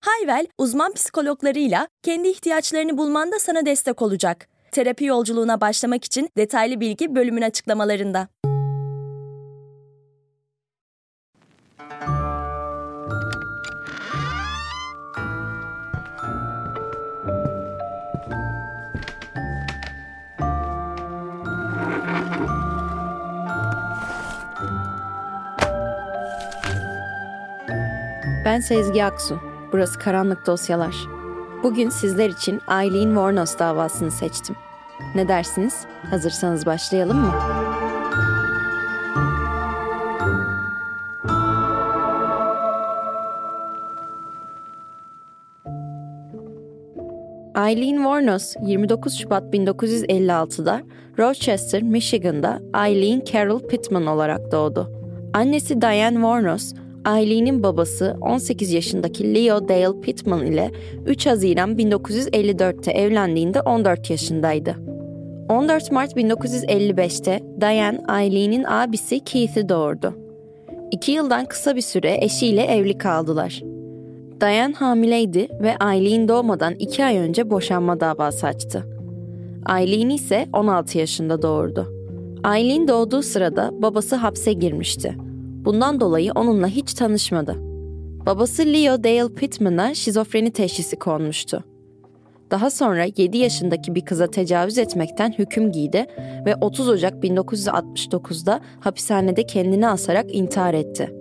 Hayvel, uzman psikologlarıyla kendi ihtiyaçlarını bulmanda sana destek olacak. Terapi yolculuğuna başlamak için detaylı bilgi bölümün açıklamalarında. Ben Sezgi Aksu. Burası Karanlık Dosyalar. Bugün sizler için Eileen Warnos davasını seçtim. Ne dersiniz? Hazırsanız başlayalım mı? Eileen Warnos 29 Şubat 1956'da Rochester, Michigan'da Eileen Carol Pittman olarak doğdu. Annesi Diane Warnos, Eileen'in babası 18 yaşındaki Leo Dale Pittman ile 3 Haziran 1954'te evlendiğinde 14 yaşındaydı. 14 Mart 1955'te Diane, Eileen'in abisi Keith'i doğurdu. İki yıldan kısa bir süre eşiyle evli kaldılar. Diane hamileydi ve Eileen doğmadan iki ay önce boşanma davası açtı. Eileen ise 16 yaşında doğurdu. Eileen doğduğu sırada babası hapse girmişti. Bundan dolayı onunla hiç tanışmadı. Babası Leo Dale Pittman'a şizofreni teşhisi konmuştu. Daha sonra 7 yaşındaki bir kıza tecavüz etmekten hüküm giydi ve 30 Ocak 1969'da hapishanede kendini asarak intihar etti.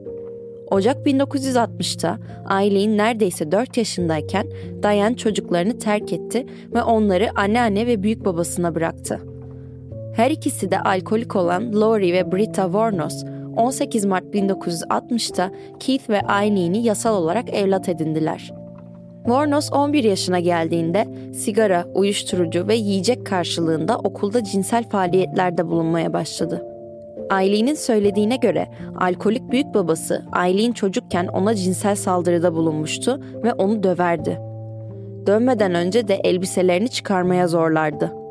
Ocak 1960'ta Eileen neredeyse 4 yaşındayken Diane çocuklarını terk etti ve onları anneanne ve büyük babasına bıraktı. Her ikisi de alkolik olan Lori ve Britta Warnos 18 Mart 1960'ta Keith ve Eileen'i yasal olarak evlat edindiler. Warnos 11 yaşına geldiğinde sigara, uyuşturucu ve yiyecek karşılığında okulda cinsel faaliyetlerde bulunmaya başladı. Eileen'in söylediğine göre alkolik büyük babası Eileen çocukken ona cinsel saldırıda bulunmuştu ve onu döverdi. Dönmeden önce de elbiselerini çıkarmaya zorlardı.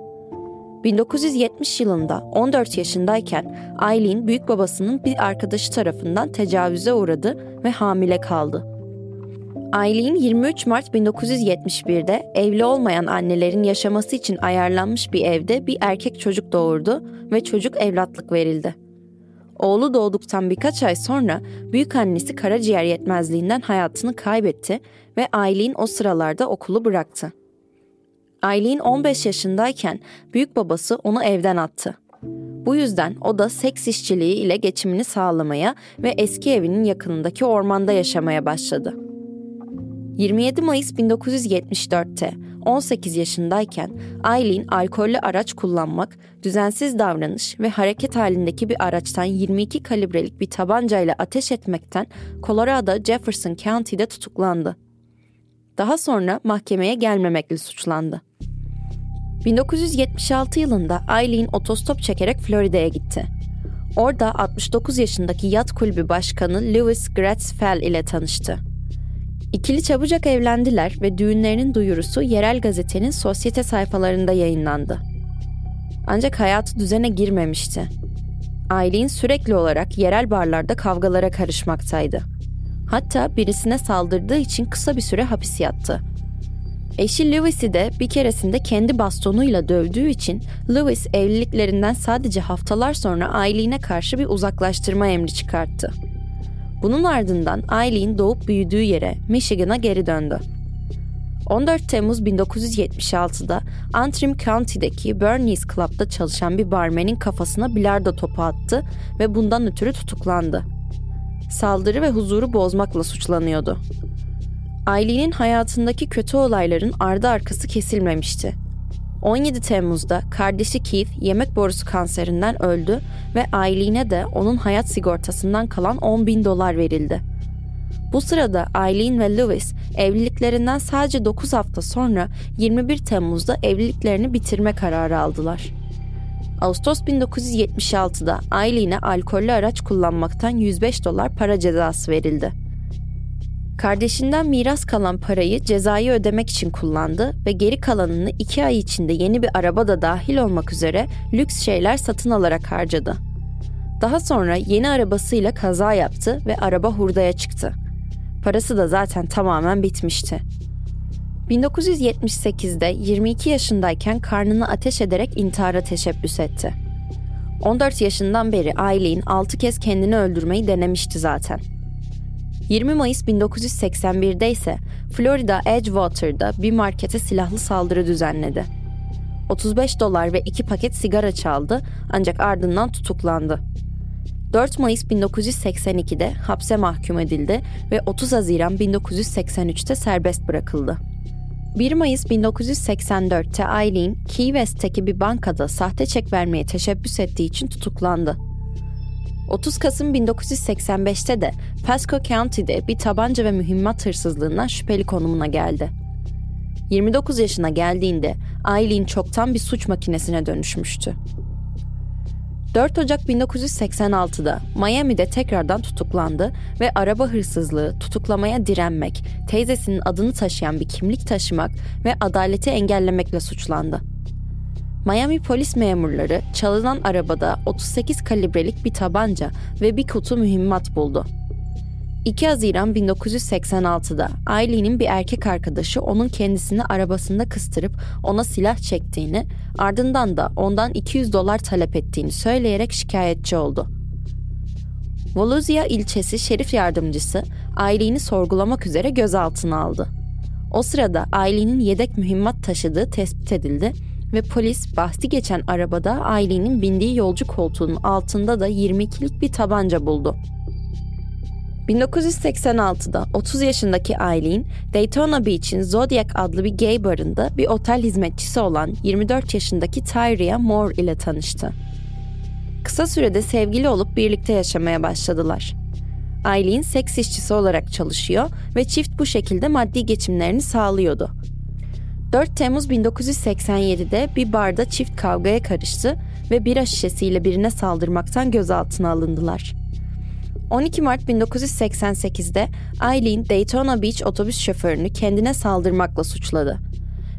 1970 yılında 14 yaşındayken Eileen büyük babasının bir arkadaşı tarafından tecavüze uğradı ve hamile kaldı. Eileen 23 Mart 1971'de evli olmayan annelerin yaşaması için ayarlanmış bir evde bir erkek çocuk doğurdu ve çocuk evlatlık verildi. Oğlu doğduktan birkaç ay sonra büyük annesi karaciğer yetmezliğinden hayatını kaybetti ve Eileen o sıralarda okulu bıraktı. Eileen 15 yaşındayken büyük babası onu evden attı. Bu yüzden o da seks işçiliği ile geçimini sağlamaya ve eski evinin yakınındaki ormanda yaşamaya başladı. 27 Mayıs 1974'te 18 yaşındayken Eileen alkollü araç kullanmak, düzensiz davranış ve hareket halindeki bir araçtan 22 kalibrelik bir tabancayla ateş etmekten Colorado Jefferson County'de tutuklandı. Daha sonra mahkemeye gelmemekle suçlandı. 1976 yılında Eileen otostop çekerek Florida'ya gitti. Orada 69 yaşındaki yat kulübü başkanı Lewis Gratzfell ile tanıştı. İkili çabucak evlendiler ve düğünlerinin duyurusu yerel gazetenin sosyete sayfalarında yayınlandı. Ancak hayatı düzene girmemişti. Eileen sürekli olarak yerel barlarda kavgalara karışmaktaydı. Hatta birisine saldırdığı için kısa bir süre hapis yattı. Eşi Lewis'i de bir keresinde kendi bastonuyla dövdüğü için Lewis evliliklerinden sadece haftalar sonra Eileen'e karşı bir uzaklaştırma emri çıkarttı. Bunun ardından Eileen doğup büyüdüğü yere Michigan'a geri döndü. 14 Temmuz 1976'da Antrim County'deki Bernice Club'da çalışan bir barmenin kafasına bilardo topu attı ve bundan ötürü tutuklandı. Saldırı ve huzuru bozmakla suçlanıyordu. Eileen'in hayatındaki kötü olayların ardı arkası kesilmemişti. 17 Temmuz'da kardeşi Keith yemek borusu kanserinden öldü ve Eileen'e de onun hayat sigortasından kalan 10 bin dolar verildi. Bu sırada Eileen ve Lewis evliliklerinden sadece 9 hafta sonra 21 Temmuz'da evliliklerini bitirme kararı aldılar. Ağustos 1976'da Eileen'e alkollü araç kullanmaktan 105 dolar para cezası verildi. Kardeşinden miras kalan parayı cezayı ödemek için kullandı ve geri kalanını iki ay içinde yeni bir araba da dahil olmak üzere lüks şeyler satın alarak harcadı. Daha sonra yeni arabasıyla kaza yaptı ve araba hurdaya çıktı. Parası da zaten tamamen bitmişti. 1978'de 22 yaşındayken karnını ateş ederek intihara teşebbüs etti. 14 yaşından beri Eileen 6 kez kendini öldürmeyi denemişti zaten. 20 Mayıs 1981'de ise Florida Edgewater'da bir markete silahlı saldırı düzenledi. 35 dolar ve 2 paket sigara çaldı ancak ardından tutuklandı. 4 Mayıs 1982'de hapse mahkum edildi ve 30 Haziran 1983'te serbest bırakıldı. 1 Mayıs 1984'te Eileen, Key West'teki bir bankada sahte çek vermeye teşebbüs ettiği için tutuklandı. 30 Kasım 1985'te de Pasco County'de bir tabanca ve mühimmat hırsızlığından şüpheli konumuna geldi. 29 yaşına geldiğinde Eileen çoktan bir suç makinesine dönüşmüştü. 4 Ocak 1986'da Miami'de tekrardan tutuklandı ve araba hırsızlığı, tutuklamaya direnmek, teyzesinin adını taşıyan bir kimlik taşımak ve adaleti engellemekle suçlandı. Miami polis memurları çalınan arabada 38 kalibrelik bir tabanca ve bir kutu mühimmat buldu. 2 Haziran 1986'da Eileen'in bir erkek arkadaşı onun kendisini arabasında kıstırıp ona silah çektiğini, ardından da ondan 200 dolar talep ettiğini söyleyerek şikayetçi oldu. Voluzia ilçesi şerif yardımcısı Eileen'i sorgulamak üzere gözaltına aldı. O sırada Eileen'in yedek mühimmat taşıdığı tespit edildi ve polis bahsi geçen arabada Eileen'in bindiği yolcu koltuğunun altında da 22'lik bir tabanca buldu. 1986'da 30 yaşındaki Eileen, Daytona Beach'in Zodiac adlı bir gay barında bir otel hizmetçisi olan 24 yaşındaki Tyria Moore ile tanıştı. Kısa sürede sevgili olup birlikte yaşamaya başladılar. Eileen seks işçisi olarak çalışıyor ve çift bu şekilde maddi geçimlerini sağlıyordu. 4 Temmuz 1987'de bir barda çift kavgaya karıştı ve bira şişesiyle birine saldırmaktan gözaltına alındılar. 12 Mart 1988'de Eileen Daytona Beach otobüs şoförünü kendine saldırmakla suçladı.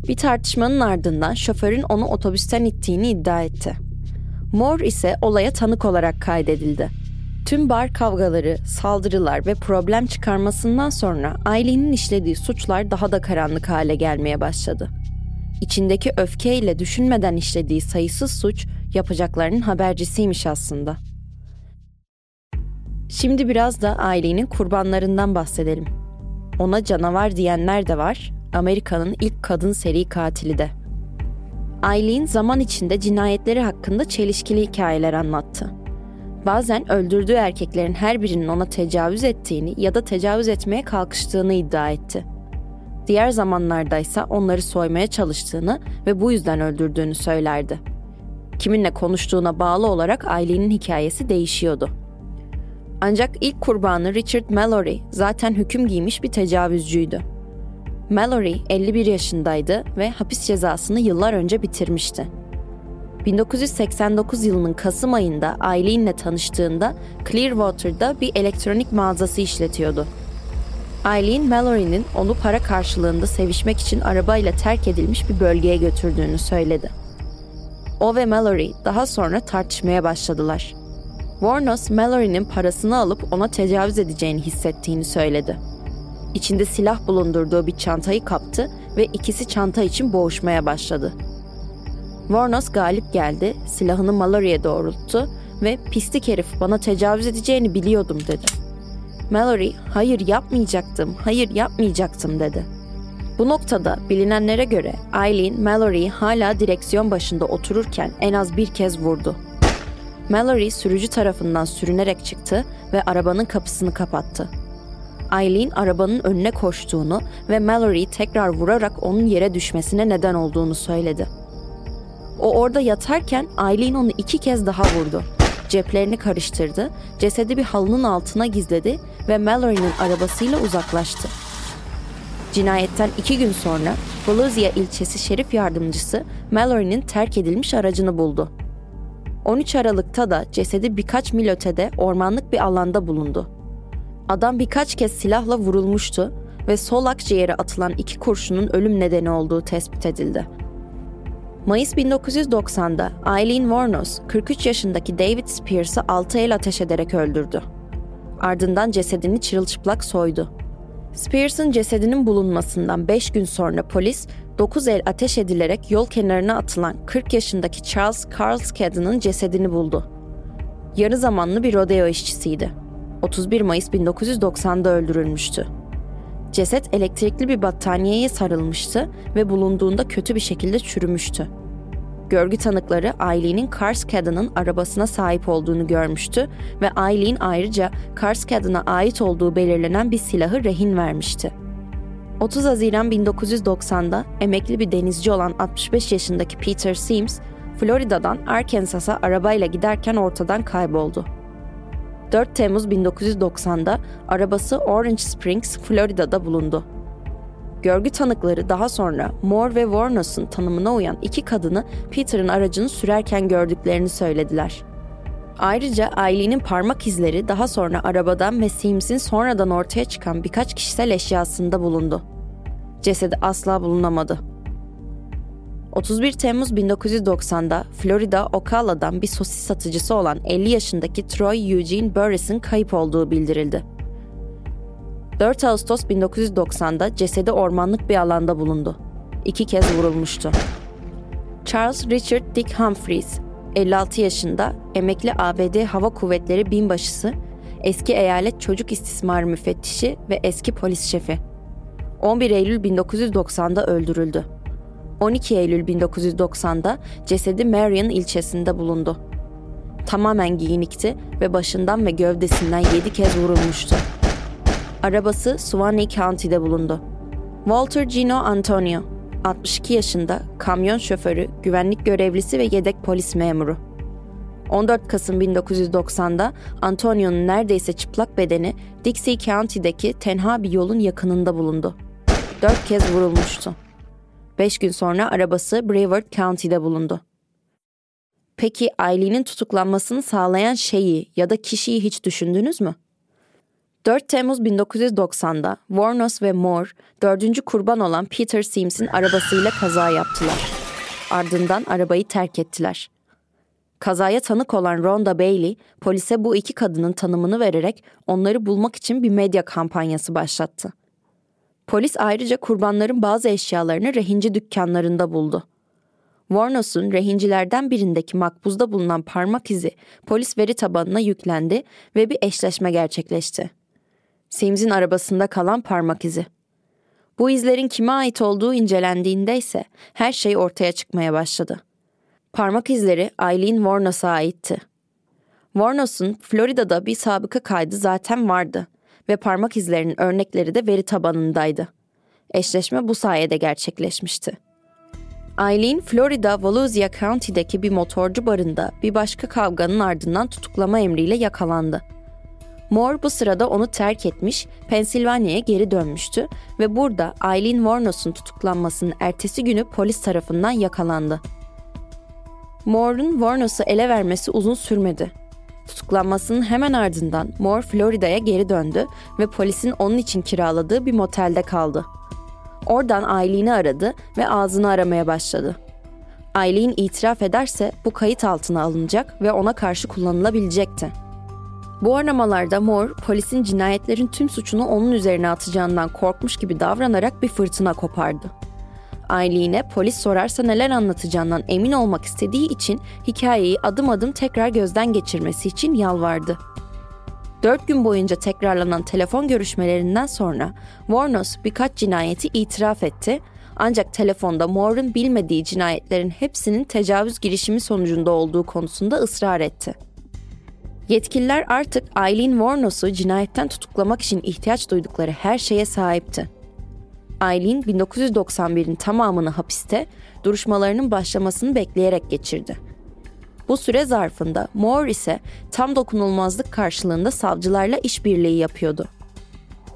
Bir tartışmanın ardından şoförün onu otobüsten ittiğini iddia etti. Moore ise olaya tanık olarak kaydedildi. Tüm bar kavgaları, saldırılar ve problem çıkarmasından sonra Eileen'in işlediği suçlar daha da karanlık hale gelmeye başladı. İçindeki öfkeyle düşünmeden işlediği sayısız suç yapacaklarının habercisiymiş aslında. Şimdi biraz da ailenin kurbanlarından bahsedelim. Ona canavar diyenler de var, Amerika'nın ilk kadın seri katili de. Eileen zaman içinde cinayetleri hakkında çelişkili hikayeler anlattı. Bazen öldürdüğü erkeklerin her birinin ona tecavüz ettiğini ya da tecavüz etmeye kalkıştığını iddia etti. Diğer zamanlardaysa onları soymaya çalıştığını ve bu yüzden öldürdüğünü söylerdi. Kiminle konuştuğuna bağlı olarak Eileen'in hikayesi değişiyordu. Ancak ilk kurbanı Richard Mallory zaten hüküm giymiş bir tecavüzcüydü. Mallory 51 yaşındaydı ve hapis cezasını yıllar önce bitirmişti. 1989 yılının Kasım ayında Eileen'le tanıştığında Clearwater'da bir elektronik mağazası işletiyordu. Eileen Mallory'nin onu para karşılığında sevişmek için arabayla terk edilmiş bir bölgeye götürdüğünü söyledi. O ve Mallory daha sonra tartışmaya başladılar. Warnos, Mallory'nin parasını alıp ona tecavüz edeceğini hissettiğini söyledi. İçinde silah bulundurduğu bir çantayı kaptı ve ikisi çanta için boğuşmaya başladı. Warnos galip geldi, silahını Mallory'e doğrulttu ve pislik herif bana tecavüz edeceğini biliyordum dedi. Mallory, hayır yapmayacaktım, hayır yapmayacaktım dedi. Bu noktada bilinenlere göre Eileen Mallory'yi hala direksiyon başında otururken en az bir kez vurdu. Mallory sürücü tarafından sürünerek çıktı ve arabanın kapısını kapattı. Eileen arabanın önüne koştuğunu ve Mallory'yi tekrar vurarak onun yere düşmesine neden olduğunu söyledi. O orada yatarken Eileen onu iki kez daha vurdu. Ceplerini karıştırdı, cesedi bir halının altına gizledi ve Mallory'nin arabasıyla uzaklaştı. Cinayetten iki gün sonra Volusia ilçesi şerif yardımcısı Mallory'nin terk edilmiş aracını buldu. 13 Aralık'ta da cesedi birkaç mil ötede ormanlık bir alanda bulundu. Adam birkaç kez silahla vurulmuştu ve sol akciğere atılan iki kurşunun ölüm nedeni olduğu tespit edildi. Mayıs 1990'da Eileen Warnos, 43 yaşındaki David Spears'ı altı el ateş ederek öldürdü. Ardından cesedini çırılçıplak soydu. Spears'ın cesedinin bulunmasından 5 gün sonra polis 9 el ateş edilerek yol kenarına atılan 40 yaşındaki Charles Carlscadden'ın cesedini buldu. Yarı zamanlı bir rodeo işçisiydi. 31 Mayıs 1990'da öldürülmüştü. Ceset elektrikli bir battaniyeye sarılmıştı ve bulunduğunda kötü bir şekilde çürümüştü. Görgü tanıkları Eileen'in Carskadden'ın arabasına sahip olduğunu görmüştü ve Eileen ayrıca Carskadden'a ait olduğu belirlenen bir silahı rehin vermişti. 30 Haziran 1990'da emekli bir denizci olan 65 yaşındaki Peter Sims, Florida'dan Arkansas'a arabayla giderken ortadan kayboldu. 4 Temmuz 1990'da arabası Orange Springs, Florida'da bulundu. Görgü tanıkları daha sonra Moore ve Warnos'un tanımına uyan iki kadını Peter'ın aracını sürerken gördüklerini söylediler. Ayrıca Eileen'in parmak izleri daha sonra arabadan ve Sims'in sonradan ortaya çıkan birkaç kişisel eşyasında bulundu. Cesedi asla bulunamadı. 31 Temmuz 1990'da Florida Ocala'dan bir sosis satıcısı olan 50 yaşındaki Troy Eugene Burris'in kayıp olduğu bildirildi. 4 Ağustos 1990'da cesedi ormanlık bir alanda bulundu. İki kez vurulmuştu. Charles Richard Dick Humphreys, 56 yaşında, emekli ABD Hava Kuvvetleri binbaşısı, eski eyalet çocuk istismarı müfettişi ve eski polis şefi. 11 Eylül 1990'da öldürüldü. 12 Eylül 1990'da cesedi Marion ilçesinde bulundu. Tamamen giyinikti ve başından ve gövdesinden 7 kez vurulmuştu. Arabası Suwannee County'de bulundu. Walter Gino Antonio, 62 yaşında, kamyon şoförü, güvenlik görevlisi ve yedek polis memuru. 14 Kasım 1990'da Antonio'nun neredeyse çıplak bedeni Dixie County'deki tenha bir yolun yakınında bulundu. Dört kez vurulmuştu. Beş gün sonra arabası Brevard County'de bulundu. Peki Eileen'in tutuklanmasını sağlayan şeyi ya da kişiyi hiç düşündünüz mü? 4 Temmuz 1990'da Warnos ve Moore dördüncü kurban olan Peter Sims'in arabasıyla kaza yaptılar. Ardından arabayı terk ettiler. Kazaya tanık olan Rhonda Bailey, polise bu iki kadının tanımını vererek onları bulmak için bir medya kampanyası başlattı. Polis ayrıca kurbanların bazı eşyalarını rehinci dükkanlarında buldu. Warnos'un rehincilerden birindeki makbuzda bulunan parmak izi polis veri tabanına yüklendi ve bir eşleşme gerçekleşti. Sims'in arabasında kalan parmak izi. Bu izlerin kime ait olduğu incelendiğinde ise her şey ortaya çıkmaya başladı. Parmak izleri Eileen Warnos'a aitti. Warnos'un Florida'da bir sabıka kaydı zaten vardı ve parmak izlerinin örnekleri de veri tabanındaydı. Eşleşme bu sayede gerçekleşmişti. Eileen, Florida Volusia County'deki bir motorcu barında bir başka kavganın ardından tutuklama emriyle yakalandı. Moore bu sırada onu terk etmiş, Pensilvanya'ya geri dönmüştü ve burada Eileen Warnos'un tutuklanmasının ertesi günü polis tarafından yakalandı. Moore'un Warnos'u ele vermesi uzun sürmedi. Tutuklanmasının hemen ardından Moore Florida'ya geri döndü ve polisin onun için kiraladığı bir motelde kaldı. Oradan Eileen'i aradı ve ağzını aramaya başladı. Eileen itiraf ederse bu kayıt altına alınacak ve ona karşı kullanılabilecekti. Bu aramalarda Moore, polisin cinayetlerin tüm suçunu onun üzerine atacağından korkmuş gibi davranarak bir fırtına kopardı. Eileen'e polis sorarsa neler anlatacağından emin olmak istediği için hikayeyi adım adım tekrar gözden geçirmesi için yalvardı. Dört gün boyunca tekrarlanan telefon görüşmelerinden sonra Warnos birkaç cinayeti itiraf etti ancak telefonda Moore'un bilmediği cinayetlerin hepsinin tecavüz girişimi sonucunda olduğu konusunda ısrar etti. Yetkililer artık Eileen Warnos'u cinayetten tutuklamak için ihtiyaç duydukları her şeye sahipti. Eileen 1991'in tamamını hapiste, duruşmalarının başlamasını bekleyerek geçirdi. Bu süre zarfında Moore ise tam dokunulmazlık karşılığında savcılarla işbirliği yapıyordu.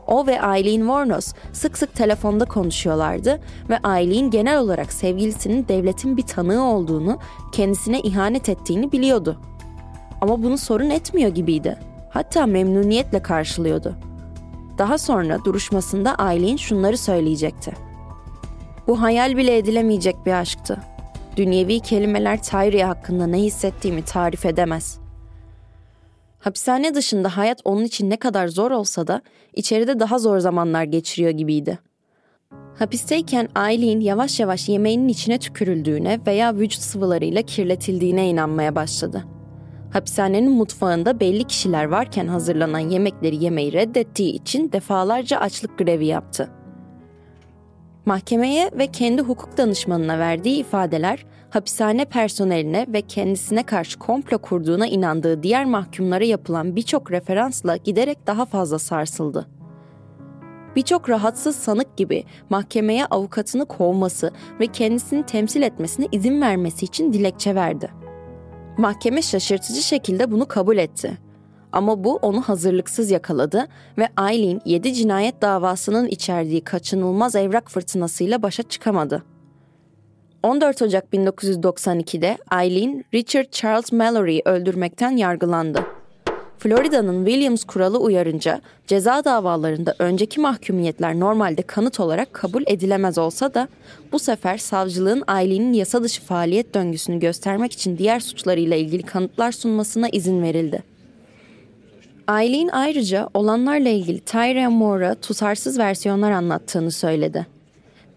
O ve Eileen Warnos sık sık telefonda konuşuyorlardı ve Eileen genel olarak sevgilisinin devletin bir tanığı olduğunu, kendisine ihanet ettiğini biliyordu. Ama bunu sorun etmiyor gibiydi. Hatta memnuniyetle karşılıyordu. Daha sonra duruşmasında Eileen şunları söyleyecekti. Bu hayal bile edilemeyecek bir aşktı. Dünyevi kelimeler Tyree hakkında ne hissettiğimi tarif edemez. Hapishane dışında hayat onun için ne kadar zor olsa da içeride daha zor zamanlar geçiriyor gibiydi. Hapisteyken Eileen yavaş yavaş yemeğinin içine tükürüldüğüne veya vücut sıvılarıyla kirletildiğine inanmaya başladı. Hapishanenin mutfağında belli kişiler varken hazırlanan yemekleri yemeyi reddettiği için defalarca açlık grevi yaptı. Mahkemeye ve kendi hukuk danışmanına verdiği ifadeler, hapishane personeline ve kendisine karşı komplo kurduğuna inandığı diğer mahkumlara yapılan birçok referansla giderek daha fazla sarsıldı. Birçok rahatsız sanık gibi mahkemeye avukatını kovması ve kendisini temsil etmesine izin vermesi için dilekçe verdi. Mahkeme şaşırtıcı şekilde bunu kabul etti ama bu onu hazırlıksız yakaladı ve Eileen 7 cinayet davasının içerdiği kaçınılmaz evrak fırtınasıyla başa çıkamadı. 14 Ocak 1992'de Eileen, Richard Charles Mallory'i öldürmekten yargılandı. Florida'nın Williams kuralı uyarınca ceza davalarında önceki mahkumiyetler normalde kanıt olarak kabul edilemez olsa da bu sefer savcılığın Eileen'in yasa dışı faaliyet döngüsünü göstermek için diğer suçlarıyla ilgili kanıtlar sunmasına izin verildi. Eileen ayrıca olanlarla ilgili Tyrone Moore'a tutarsız versiyonlar anlattığını söyledi.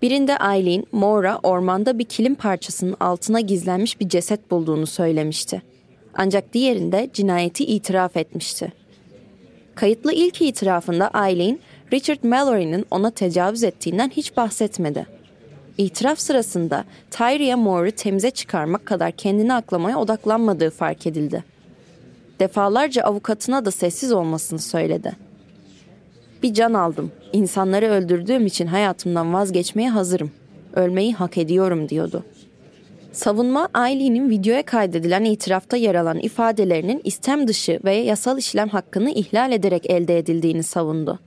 Birinde Eileen, Moore'a ormanda bir kilim parçasının altına gizlenmiş bir ceset bulduğunu söylemişti. Ancak diğerinde cinayeti itiraf etmişti. Kayıtlı ilk itirafında Eileen, Richard Mallory'nin ona tecavüz ettiğinden hiç bahsetmedi. İtiraf sırasında Tyree Moore'u temize çıkarmak kadar kendini aklamaya odaklanmadığı fark edildi defalarca avukatına da sessiz olmasını söyledi. Bir can aldım. İnsanları öldürdüğüm için hayatımdan vazgeçmeye hazırım. Ölmeyi hak ediyorum diyordu. Savunma Aileen'in videoya kaydedilen itirafta yer alan ifadelerinin istem dışı ve yasal işlem hakkını ihlal ederek elde edildiğini savundu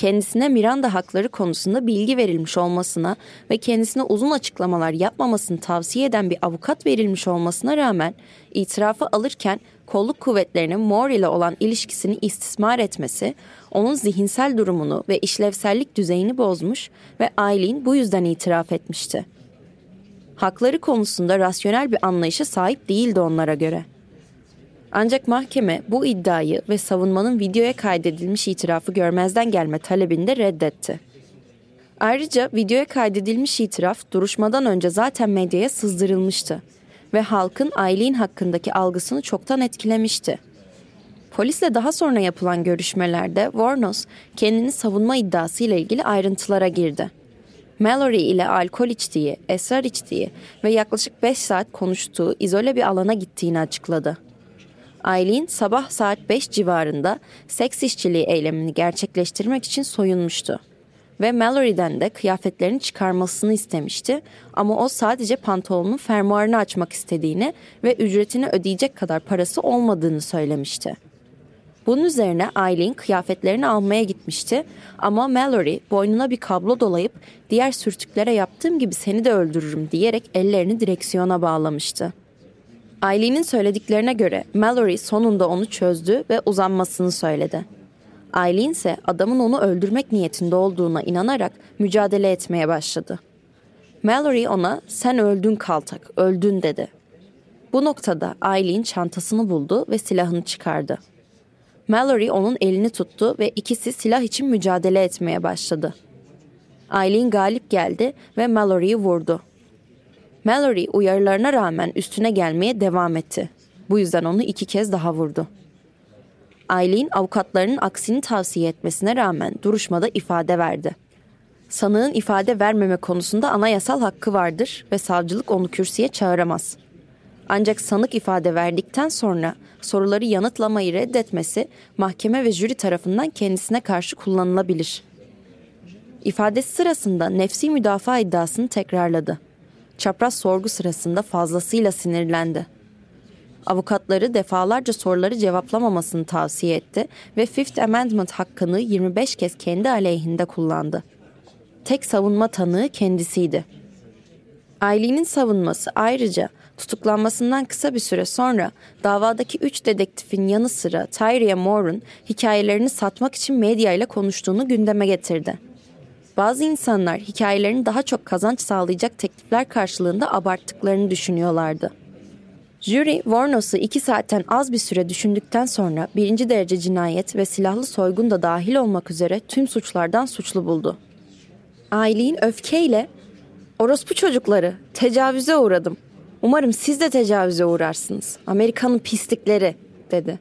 kendisine Miranda hakları konusunda bilgi verilmiş olmasına ve kendisine uzun açıklamalar yapmamasını tavsiye eden bir avukat verilmiş olmasına rağmen itirafı alırken kolluk kuvvetlerinin Moore ile olan ilişkisini istismar etmesi, onun zihinsel durumunu ve işlevsellik düzeyini bozmuş ve Eileen bu yüzden itiraf etmişti. Hakları konusunda rasyonel bir anlayışa sahip değildi onlara göre. Ancak mahkeme bu iddiayı ve savunmanın videoya kaydedilmiş itirafı görmezden gelme talebini de reddetti. Ayrıca videoya kaydedilmiş itiraf duruşmadan önce zaten medyaya sızdırılmıştı ve halkın Aileen hakkındaki algısını çoktan etkilemişti. Polisle daha sonra yapılan görüşmelerde Warnos kendini savunma iddiası ile ilgili ayrıntılara girdi. Mallory ile alkol içtiği, esrar içtiği ve yaklaşık 5 saat konuştuğu izole bir alana gittiğini açıkladı. Aileen sabah saat 5 civarında seks işçiliği eylemini gerçekleştirmek için soyunmuştu. Ve Mallory'den de kıyafetlerini çıkarmasını istemişti ama o sadece pantolonun fermuarını açmak istediğini ve ücretini ödeyecek kadar parası olmadığını söylemişti. Bunun üzerine Aileen kıyafetlerini almaya gitmişti ama Mallory boynuna bir kablo dolayıp diğer sürtüklere yaptığım gibi seni de öldürürüm diyerek ellerini direksiyona bağlamıştı. Aileen'in söylediklerine göre Mallory sonunda onu çözdü ve uzanmasını söyledi. Aileen ise adamın onu öldürmek niyetinde olduğuna inanarak mücadele etmeye başladı. Mallory ona sen öldün kaltak, öldün dedi. Bu noktada Aileen çantasını buldu ve silahını çıkardı. Mallory onun elini tuttu ve ikisi silah için mücadele etmeye başladı. Aileen galip geldi ve Mallory'yi vurdu. Mallory uyarılarına rağmen üstüne gelmeye devam etti. Bu yüzden onu iki kez daha vurdu. Eileen avukatlarının aksini tavsiye etmesine rağmen duruşmada ifade verdi. Sanığın ifade vermeme konusunda anayasal hakkı vardır ve savcılık onu kürsüye çağıramaz. Ancak sanık ifade verdikten sonra soruları yanıtlamayı reddetmesi mahkeme ve jüri tarafından kendisine karşı kullanılabilir. İfadesi sırasında nefsi müdafaa iddiasını tekrarladı çapraz sorgu sırasında fazlasıyla sinirlendi. avukatları defalarca soruları cevaplamamasını tavsiye etti ve Fifth Amendment hakkını 25 kez kendi aleyhinde kullandı. Tek savunma tanığı kendisiydi. Aileen'in savunması ayrıca tutuklanmasından kısa bir süre sonra davadaki üç dedektifin yanı sıra Tyree Moore'un hikayelerini satmak için medyayla konuştuğunu gündeme getirdi. Bazı insanlar hikayelerini daha çok kazanç sağlayacak teklifler karşılığında abarttıklarını düşünüyorlardı. Jüri, Warnos'u iki saatten az bir süre düşündükten sonra birinci derece cinayet ve silahlı soygun da dahil olmak üzere tüm suçlardan suçlu buldu. Aileen öfkeyle Orospu çocukları, tecavüze uğradım. Umarım siz de tecavüze uğrarsınız. Amerika'nın pislikleri, dedi.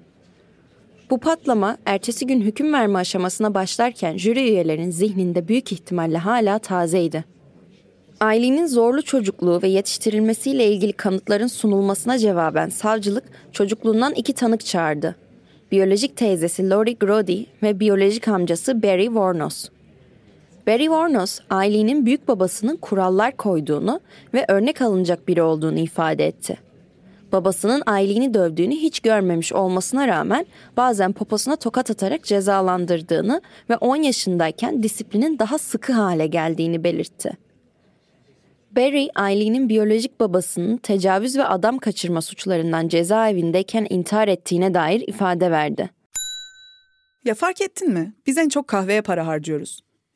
Bu patlama ertesi gün hüküm verme aşamasına başlarken jüri üyelerinin zihninde büyük ihtimalle hala tazeydi. Ailinin zorlu çocukluğu ve yetiştirilmesiyle ilgili kanıtların sunulmasına cevaben savcılık çocukluğundan iki tanık çağırdı. Biyolojik teyzesi Lori Grody ve biyolojik amcası Barry Warnos. Barry Warnos, ailenin büyük babasının kurallar koyduğunu ve örnek alınacak biri olduğunu ifade etti. Babasının aileni dövdüğünü hiç görmemiş olmasına rağmen bazen poposuna tokat atarak cezalandırdığını ve 10 yaşındayken disiplinin daha sıkı hale geldiğini belirtti. Barry, ailenin biyolojik babasının tecavüz ve adam kaçırma suçlarından cezaevindeyken intihar ettiğine dair ifade verdi. Ya fark ettin mi? Biz en çok kahveye para harcıyoruz.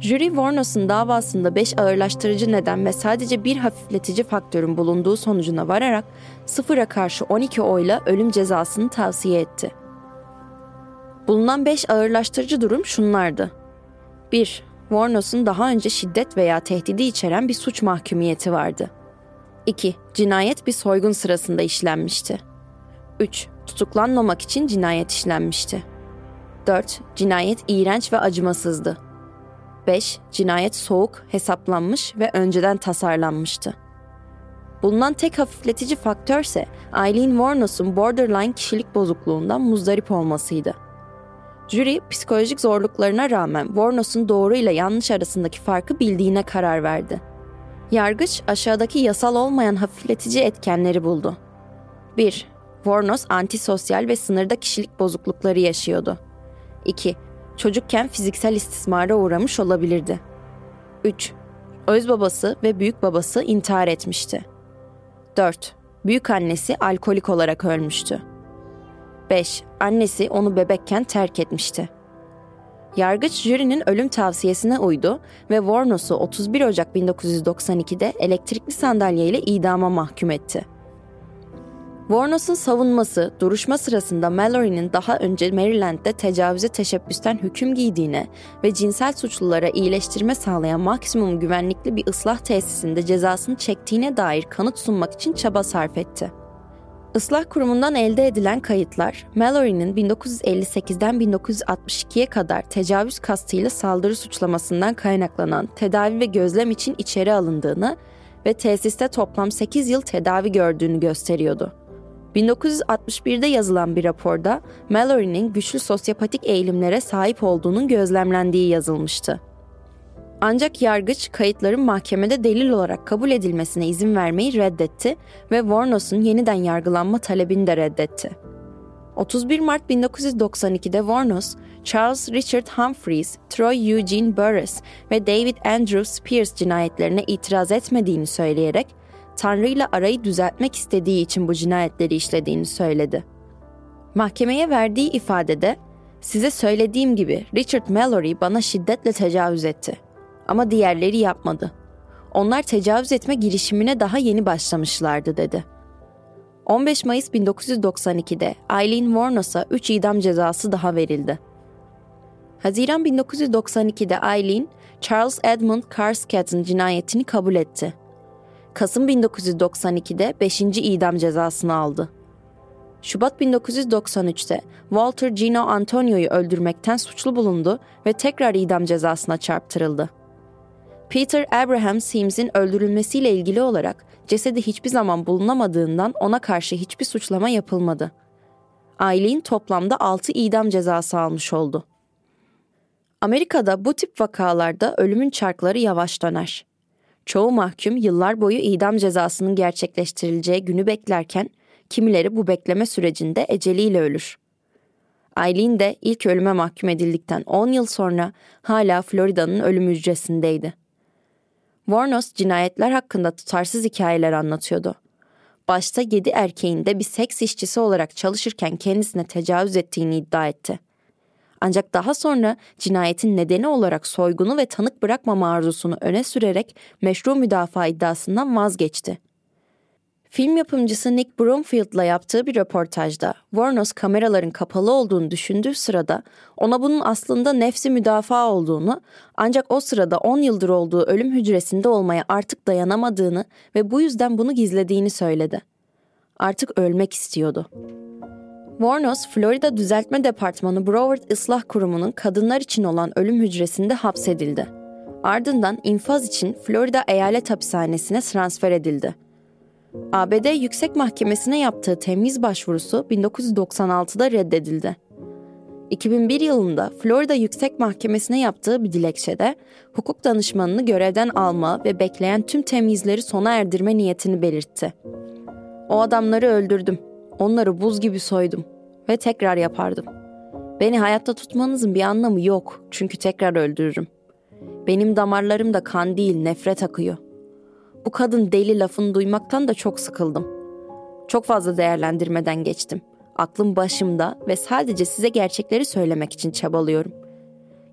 Jüri Warnos'un davasında 5 ağırlaştırıcı neden ve sadece bir hafifletici faktörün bulunduğu sonucuna vararak sıfıra karşı 12 oyla ölüm cezasını tavsiye etti. Bulunan 5 ağırlaştırıcı durum şunlardı. 1. Warnos'un daha önce şiddet veya tehdidi içeren bir suç mahkumiyeti vardı. 2. Cinayet bir soygun sırasında işlenmişti. 3. Tutuklanmamak için cinayet işlenmişti. 4. Cinayet iğrenç ve acımasızdı. 5. Cinayet soğuk, hesaplanmış ve önceden tasarlanmıştı. Bulunan tek hafifletici faktörse Eileen Warnos'un borderline kişilik bozukluğundan muzdarip olmasıydı. Jüri, psikolojik zorluklarına rağmen Warnos'un doğru ile yanlış arasındaki farkı bildiğine karar verdi. Yargıç, aşağıdaki yasal olmayan hafifletici etkenleri buldu. 1. Warnos antisosyal ve sınırda kişilik bozuklukları yaşıyordu. 2 çocukken fiziksel istismara uğramış olabilirdi. 3. Öz babası ve büyük babası intihar etmişti. 4. Büyük annesi alkolik olarak ölmüştü. 5. Annesi onu bebekken terk etmişti. Yargıç jürinin ölüm tavsiyesine uydu ve Warnos'u 31 Ocak 1992'de elektrikli sandalyeyle idama mahkum etti. Warnos'un savunması duruşma sırasında Mallory'nin daha önce Maryland'de tecavüze teşebbüsten hüküm giydiğine ve cinsel suçlulara iyileştirme sağlayan maksimum güvenlikli bir ıslah tesisinde cezasını çektiğine dair kanıt sunmak için çaba sarf etti. Islah kurumundan elde edilen kayıtlar, Mallory'nin 1958'den 1962'ye kadar tecavüz kastıyla saldırı suçlamasından kaynaklanan tedavi ve gözlem için içeri alındığını ve tesiste toplam 8 yıl tedavi gördüğünü gösteriyordu. 1961'de yazılan bir raporda Mallory'nin güçlü sosyopatik eğilimlere sahip olduğunun gözlemlendiği yazılmıştı. Ancak yargıç kayıtların mahkemede delil olarak kabul edilmesine izin vermeyi reddetti ve Warnos'un yeniden yargılanma talebini de reddetti. 31 Mart 1992'de Warnos, Charles Richard Humphreys, Troy Eugene Burris ve David Andrew Spears cinayetlerine itiraz etmediğini söyleyerek Tanrı ile arayı düzeltmek istediği için bu cinayetleri işlediğini söyledi. Mahkemeye verdiği ifadede size söylediğim gibi Richard Mallory bana şiddetle tecavüz etti. Ama diğerleri yapmadı. Onlar tecavüz etme girişimine daha yeni başlamışlardı dedi. 15 Mayıs 1992'de Eileen Warnos'a 3 idam cezası daha verildi. Haziran 1992'de Eileen, Charles Edmund Carscad'ın cinayetini kabul etti. Kasım 1992'de 5. idam cezasını aldı. Şubat 1993'te Walter Gino Antonio'yu öldürmekten suçlu bulundu ve tekrar idam cezasına çarptırıldı. Peter Abraham Sims'in öldürülmesiyle ilgili olarak cesedi hiçbir zaman bulunamadığından ona karşı hiçbir suçlama yapılmadı. Eileen toplamda 6 idam cezası almış oldu. Amerika'da bu tip vakalarda ölümün çarkları yavaş döner. Çoğu mahkum yıllar boyu idam cezasının gerçekleştirileceği günü beklerken kimileri bu bekleme sürecinde eceliyle ölür. Eileen de ilk ölüme mahkum edildikten 10 yıl sonra hala Florida'nın ölüm hücresindeydi. Warnos cinayetler hakkında tutarsız hikayeler anlatıyordu. Başta 7 erkeğin de bir seks işçisi olarak çalışırken kendisine tecavüz ettiğini iddia etti. Ancak daha sonra cinayetin nedeni olarak soygunu ve tanık bırakmama arzusunu öne sürerek meşru müdafaa iddiasından vazgeçti. Film yapımcısı Nick Broomfield'la yaptığı bir röportajda Warnos kameraların kapalı olduğunu düşündüğü sırada ona bunun aslında nefsi müdafaa olduğunu ancak o sırada 10 yıldır olduğu ölüm hücresinde olmaya artık dayanamadığını ve bu yüzden bunu gizlediğini söyledi. Artık ölmek istiyordu. Warnos, Florida Düzeltme Departmanı Broward Islah Kurumu'nun kadınlar için olan ölüm hücresinde hapsedildi. Ardından infaz için Florida Eyalet Hapishanesi'ne transfer edildi. ABD Yüksek Mahkemesi'ne yaptığı temiz başvurusu 1996'da reddedildi. 2001 yılında Florida Yüksek Mahkemesi'ne yaptığı bir dilekçede hukuk danışmanını görevden alma ve bekleyen tüm temizleri sona erdirme niyetini belirtti. O adamları öldürdüm. Onları buz gibi soydum ve tekrar yapardım. Beni hayatta tutmanızın bir anlamı yok çünkü tekrar öldürürüm. Benim damarlarımda kan değil nefret akıyor. Bu kadın deli lafını duymaktan da çok sıkıldım. Çok fazla değerlendirmeden geçtim. Aklım başımda ve sadece size gerçekleri söylemek için çabalıyorum.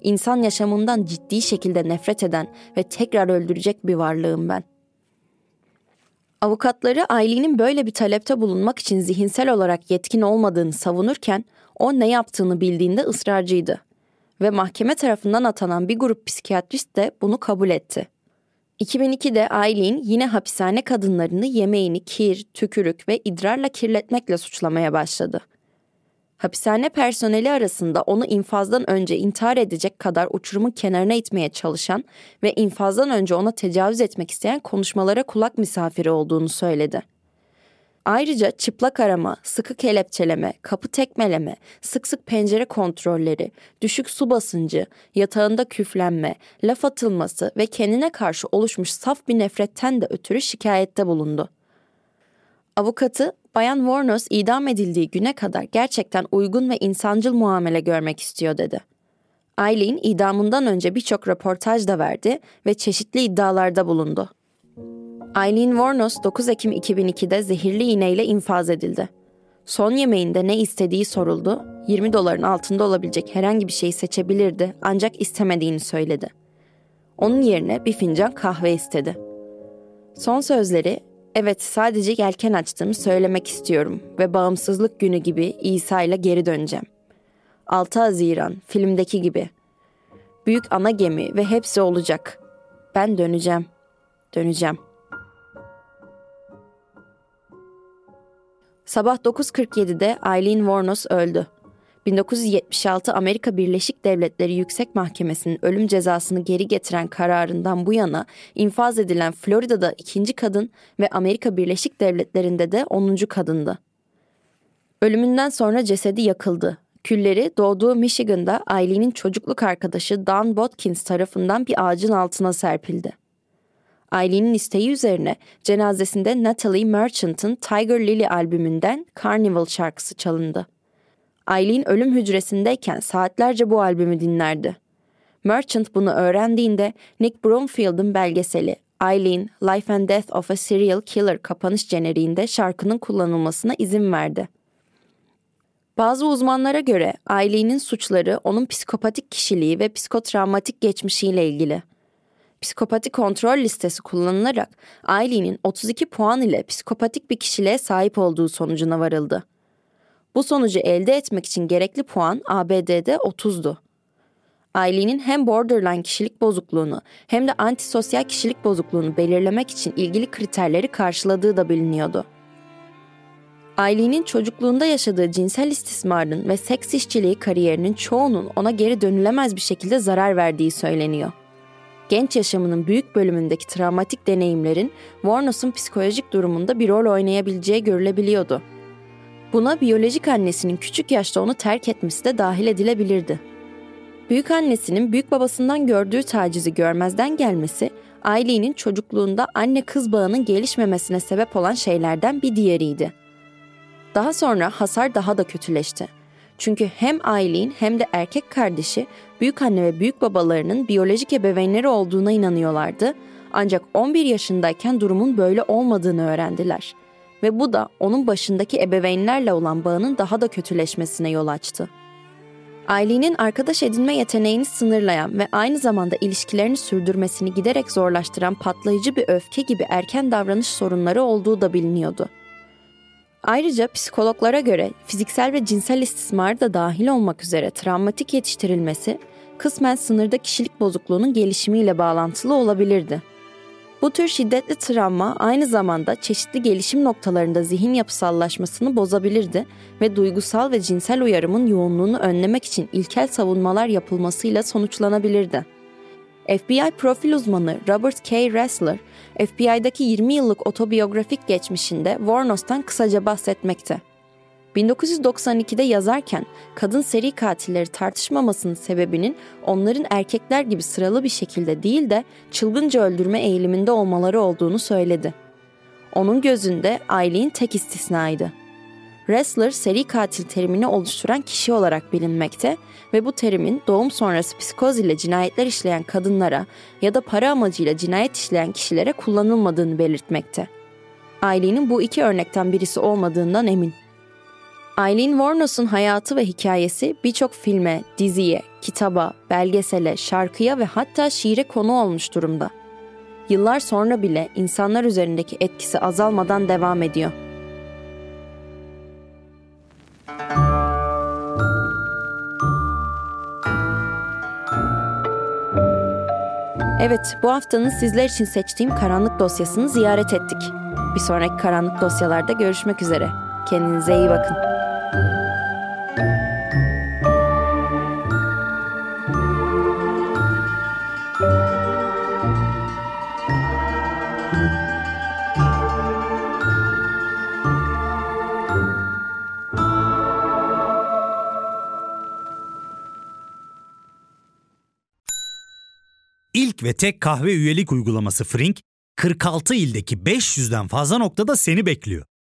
İnsan yaşamından ciddi şekilde nefret eden ve tekrar öldürecek bir varlığım ben. Avukatları Aileen'in böyle bir talepte bulunmak için zihinsel olarak yetkin olmadığını savunurken o ne yaptığını bildiğinde ısrarcıydı. Ve mahkeme tarafından atanan bir grup psikiyatrist de bunu kabul etti. 2002'de Aileen yine hapishane kadınlarını yemeğini kir, tükürük ve idrarla kirletmekle suçlamaya başladı. Hapishane personeli arasında onu infazdan önce intihar edecek kadar uçurumun kenarına itmeye çalışan ve infazdan önce ona tecavüz etmek isteyen konuşmalara kulak misafiri olduğunu söyledi. Ayrıca çıplak arama, sıkı kelepçeleme, kapı tekmeleme, sık sık pencere kontrolleri, düşük su basıncı, yatağında küflenme, laf atılması ve kendine karşı oluşmuş saf bir nefretten de ötürü şikayette bulundu. Avukatı Bayan Warnos idam edildiği güne kadar gerçekten uygun ve insancıl muamele görmek istiyor dedi. Eileen idamından önce birçok röportaj da verdi ve çeşitli iddialarda bulundu. Eileen Warnos 9 Ekim 2002'de zehirli iğneyle infaz edildi. Son yemeğinde ne istediği soruldu. 20 doların altında olabilecek herhangi bir şeyi seçebilirdi ancak istemediğini söyledi. Onun yerine bir fincan kahve istedi. Son sözleri Evet sadece yelken açtığımı söylemek istiyorum ve bağımsızlık günü gibi İsa ile geri döneceğim. 6 Haziran filmdeki gibi. Büyük ana gemi ve hepsi olacak. Ben döneceğim. Döneceğim. Sabah 9.47'de Eileen Warnos öldü. 1976 Amerika Birleşik Devletleri Yüksek Mahkemesi'nin ölüm cezasını geri getiren kararından bu yana infaz edilen Florida'da ikinci kadın ve Amerika Birleşik Devletleri'nde de onuncu kadındı. Ölümünden sonra cesedi yakıldı. Külleri doğduğu Michigan'da Eileen'in çocukluk arkadaşı Don Watkins tarafından bir ağacın altına serpildi. Eileen'in isteği üzerine cenazesinde Natalie Merchant'ın Tiger Lily albümünden Carnival şarkısı çalındı. Eileen ölüm hücresindeyken saatlerce bu albümü dinlerdi. Merchant bunu öğrendiğinde Nick Broomfield'ın belgeseli Eileen, Life and Death of a Serial Killer kapanış jeneriğinde şarkının kullanılmasına izin verdi. Bazı uzmanlara göre Aileen'in suçları onun psikopatik kişiliği ve psikotravmatik geçmişiyle ilgili. Psikopatik kontrol listesi kullanılarak Aileen'in 32 puan ile psikopatik bir kişiliğe sahip olduğu sonucuna varıldı. Bu sonucu elde etmek için gerekli puan ABD'de 30'du. Aileen'in hem borderline kişilik bozukluğunu hem de antisosyal kişilik bozukluğunu belirlemek için ilgili kriterleri karşıladığı da biliniyordu. Aileen'in çocukluğunda yaşadığı cinsel istismarın ve seks işçiliği kariyerinin çoğunun ona geri dönülemez bir şekilde zarar verdiği söyleniyor. Genç yaşamının büyük bölümündeki travmatik deneyimlerin Warnos'un psikolojik durumunda bir rol oynayabileceği görülebiliyordu. Buna biyolojik annesinin küçük yaşta onu terk etmesi de dahil edilebilirdi. Büyük annesinin büyük babasından gördüğü tacizi görmezden gelmesi, Aileen'in çocukluğunda anne kız bağının gelişmemesine sebep olan şeylerden bir diğeriydi. Daha sonra hasar daha da kötüleşti. Çünkü hem Aileen hem de erkek kardeşi büyük anne ve büyük babalarının biyolojik ebeveynleri olduğuna inanıyorlardı. Ancak 11 yaşındayken durumun böyle olmadığını öğrendiler ve bu da onun başındaki ebeveynlerle olan bağının daha da kötüleşmesine yol açtı. Aileen'in arkadaş edinme yeteneğini sınırlayan ve aynı zamanda ilişkilerini sürdürmesini giderek zorlaştıran patlayıcı bir öfke gibi erken davranış sorunları olduğu da biliniyordu. Ayrıca psikologlara göre fiziksel ve cinsel istismar da dahil olmak üzere travmatik yetiştirilmesi kısmen sınırda kişilik bozukluğunun gelişimiyle bağlantılı olabilirdi. Bu tür şiddetli travma aynı zamanda çeşitli gelişim noktalarında zihin yapısallaşmasını bozabilirdi ve duygusal ve cinsel uyarımın yoğunluğunu önlemek için ilkel savunmalar yapılmasıyla sonuçlanabilirdi. FBI profil uzmanı Robert K. Ressler, FBI'daki 20 yıllık otobiyografik geçmişinde Warnos'tan kısaca bahsetmekte. 1992'de yazarken kadın seri katilleri tartışmamasının sebebinin onların erkekler gibi sıralı bir şekilde değil de çılgınca öldürme eğiliminde olmaları olduğunu söyledi. Onun gözünde Eileen tek istisnaydı. Wrestler seri katil terimini oluşturan kişi olarak bilinmekte ve bu terimin doğum sonrası psikoz ile cinayetler işleyen kadınlara ya da para amacıyla cinayet işleyen kişilere kullanılmadığını belirtmekte. Aileen'in bu iki örnekten birisi olmadığından emin. Eileen Warnos'un hayatı ve hikayesi birçok filme, diziye, kitaba, belgesele, şarkıya ve hatta şiire konu olmuş durumda. Yıllar sonra bile insanlar üzerindeki etkisi azalmadan devam ediyor. Evet, bu haftanın sizler için seçtiğim karanlık dosyasını ziyaret ettik. Bir sonraki karanlık dosyalarda görüşmek üzere. Kendinize iyi bakın. İlk ve tek kahve üyelik uygulaması Frink, 46 ildeki 500'den fazla noktada seni bekliyor.